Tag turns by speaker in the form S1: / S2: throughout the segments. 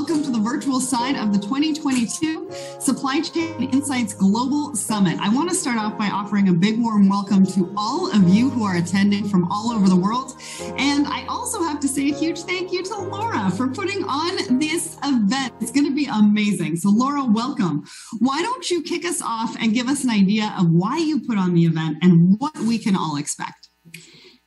S1: welcome to the virtual side of the 2022 Supply Chain Insights Global Summit. I want to start off by offering a big warm welcome to all of you who are attending from all over the world. And I also have to say a huge thank you to Lora for putting on this event. It's going to be amazing. So, Lora, welcome. Why don't you kick us off and give us an idea of why you put on the event and what we can all expect?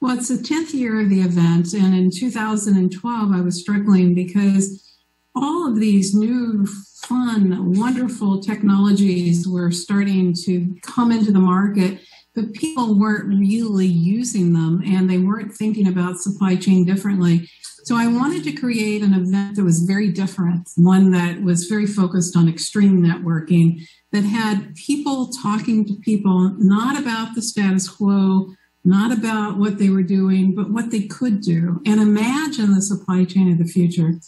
S2: Well, it's the 10th year of the event. And in 2012, I was struggling because all of these new, fun, wonderful technologies were starting to come into the market, but people weren't really using them and they weren't thinking about supply chain differently. So I wanted to create an event that was very different, one that was very focused on extreme networking, that had people talking to people, not about the status quo not about what they were doing, but what they could do and imagine the supply chain of the future.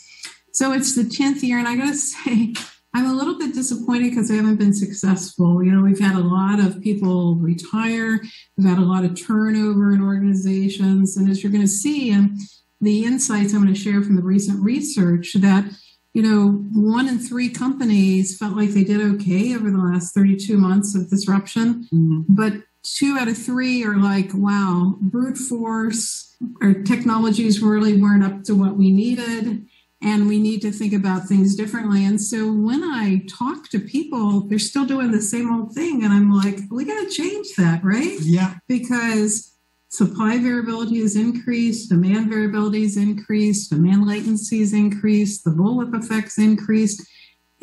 S2: So it's the 10th year, and I gotta say, I'm a little bit disappointed because I haven't been successful. You know, we've had a lot of people retire, we've had a lot of turnover in organizations, and as you're gonna see in the insights I'm gonna share from the recent research, that you know, one in three companies felt like they did okay over the last 32 months of disruption, mm-hmm. but two out of three are like, wow, brute force, our technologies really weren't up to what we needed. And we need to think about things differently. And so when I talk to people, they're still doing the same old thing. And I'm like, we got to change that, right?
S1: Yeah.
S2: Because supply variability has increased, demand variability has increased, demand latency has increased, the bullwhip effects increased.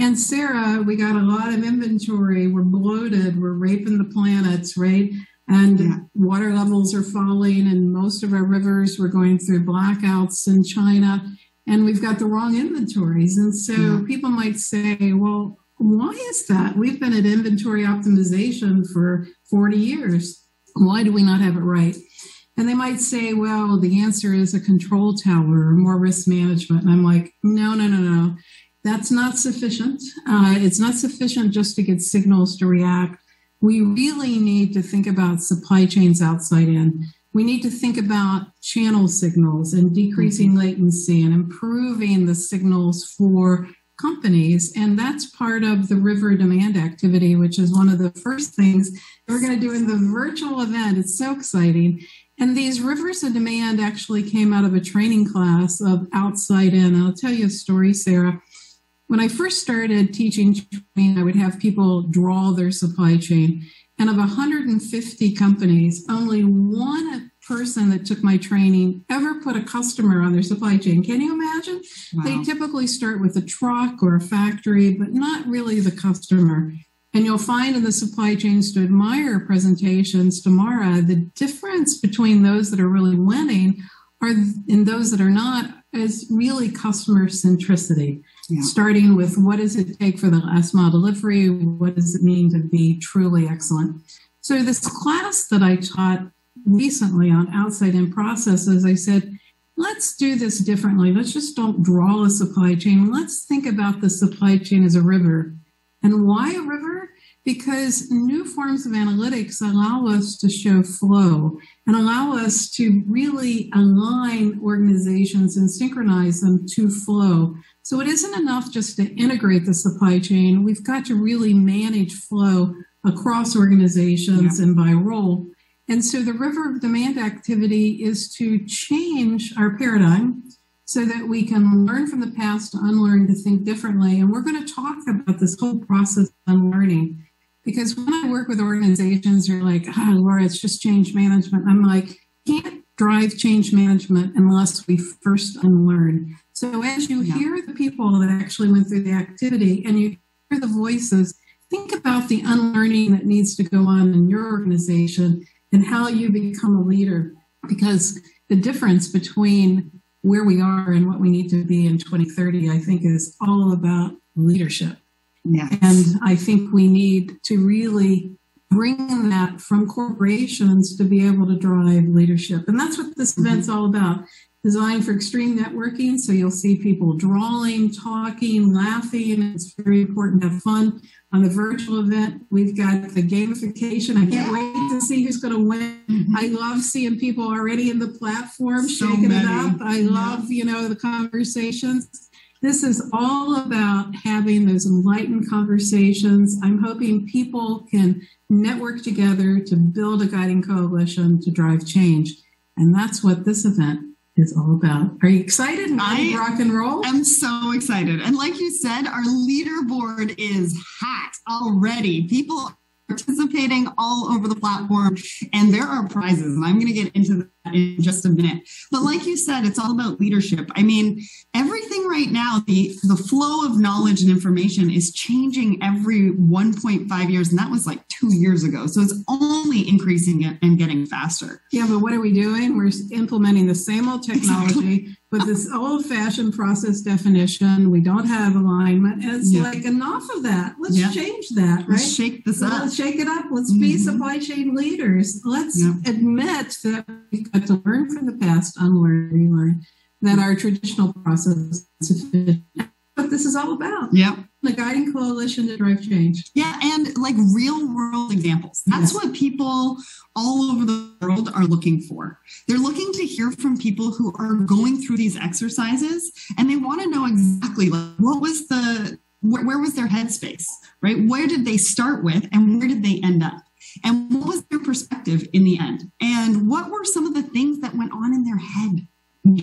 S2: And Sarah, we got a lot of inventory. We're bloated. We're raping the planets, right? And yeah. water levels are falling, and most of our rivers we're going through blackouts in China, and we've got the wrong inventories. And so yeah. people might say, well, why is that? We've been at inventory optimization for 40 years. Why do we not have it right? And they might say, well, the answer is a control tower or more risk management. And I'm like, no, no, no, no. That's not sufficient. Uh, it's not sufficient just to get signals to react. We really need to think about supply chains outside in. We need to think about channel signals and decreasing mm-hmm. latency and improving the signals for companies. And that's part of the river demand activity, which is one of the first things we're going to do in the virtual event. It's so exciting. And these rivers of demand actually came out of a training class of outside in. I'll tell you a story, Sarah. When I first started teaching training, I would have people draw their supply chain. And of 150 companies, only one person that took my training ever put a customer on their supply chain. Can you imagine? Wow. They typically start with a truck or a factory, but not really the customer. And you'll find in the supply chains to admire presentations tomorrow, the difference between those that are really winning are in those that are not is really customer centricity yeah. starting with what does it take for the last mile delivery? What does it mean to be truly excellent? So, this class that I taught recently on outside in processes, I said, let's do this differently. Let's just don't draw a supply chain. Let's think about the supply chain as a river. And why a river? Because new forms of analytics allow us to show flow and allow us to really align organizations and synchronize them to flow. So it isn't enough just to integrate the supply chain. We've got to really manage flow across organizations yeah. and by role. And so the river of demand activity is to change our paradigm so that we can learn from the past to unlearn to think differently. And we're going to talk about this whole process of unlearning. Because when I work with organizations, they're like, oh, Lora, it's just change management. I'm like, can't drive change management unless we first unlearn. So as you yeah. hear the people that actually went through the activity and you hear the voices, think about the unlearning that needs to go on in your organization and how you become a leader. Because the difference between where we are and what we need to be in 2030, I think, is all about leadership. Yes. And I think we need to really bring that from corporations to be able to drive leadership. And that's what this mm-hmm. event's all about. Designed for extreme networking. So you'll see people drawing, talking, laughing. It's very important to have fun. On the virtual event, we've got the gamification. I can't yeah. wait to see who's going to win. Mm-hmm. I love seeing people already in the platform so shaking many. it up. I love, you know, the conversations. This is all about having those enlightened conversations. I'm hoping people can network together to build a guiding coalition to drive change. And that's what this event is all about. Are you excited? I rock and roll.
S1: I'm so excited. And like you said, our leaderboard is hot already. People are participating all over the platform and there are prizes and i'm going to get into in just a minute but like you said it's all about leadership i mean everything right now the the flow of knowledge and information is changing every 1.5 years and that was like two years ago so it's only increasing and getting faster
S2: yeah but what are we doing we're implementing the same old technology with this old fashioned process definition. We don't have alignment. And it's yeah. like enough of that. Let's yeah. change that, right?
S1: Let's shake this up.
S2: Let's shake it up. Let's mm-hmm. be supply chain leaders. Let's yeah. admit that we've to learn from the past, unlearn, relearn, that our traditional process is what this is all about.
S1: Yeah.
S2: The guiding coalition to drive change.
S1: Yeah, and like real world examples. That's yes. what people all over the world are looking for. They're looking to hear from people who are going through these exercises and they want to know exactly like what was the where, where was their headspace, right? Where did they start with and where did they end up? And what was their perspective in the end? And what were some of the things that went on in their head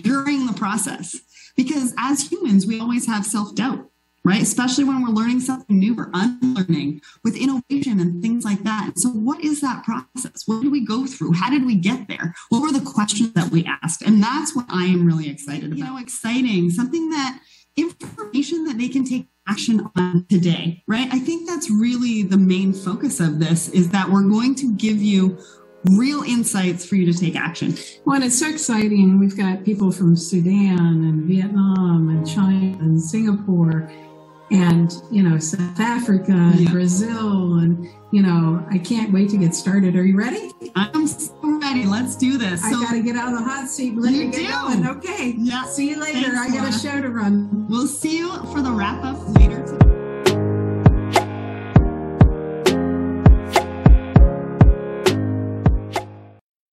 S1: during the process? Because as humans, we always have self doubt, right? Especially when we're learning something new or unlearning with innovation and things like that. So, what is that process? What did we go through? How did we get there? What were the questions that we asked? And that's what I am really excited about. You know, exciting, something that information that they can take action on today, right? I think that's really the main focus of this is that we're going to give you real insights for you to take action.
S2: Well, and it's so exciting. We've got people from Sudan and Vietnam and China and Singapore and, you know, South Africa and yeah. Brazil. And, you know, I can't wait to get started. Are you ready?
S1: I'm so ready. Let's do this.
S2: I got to get out of the hot seat. Let me get do. going. Okay. Yeah. See you later. Thanks, I got a show to run.
S1: We'll see you for the wrap up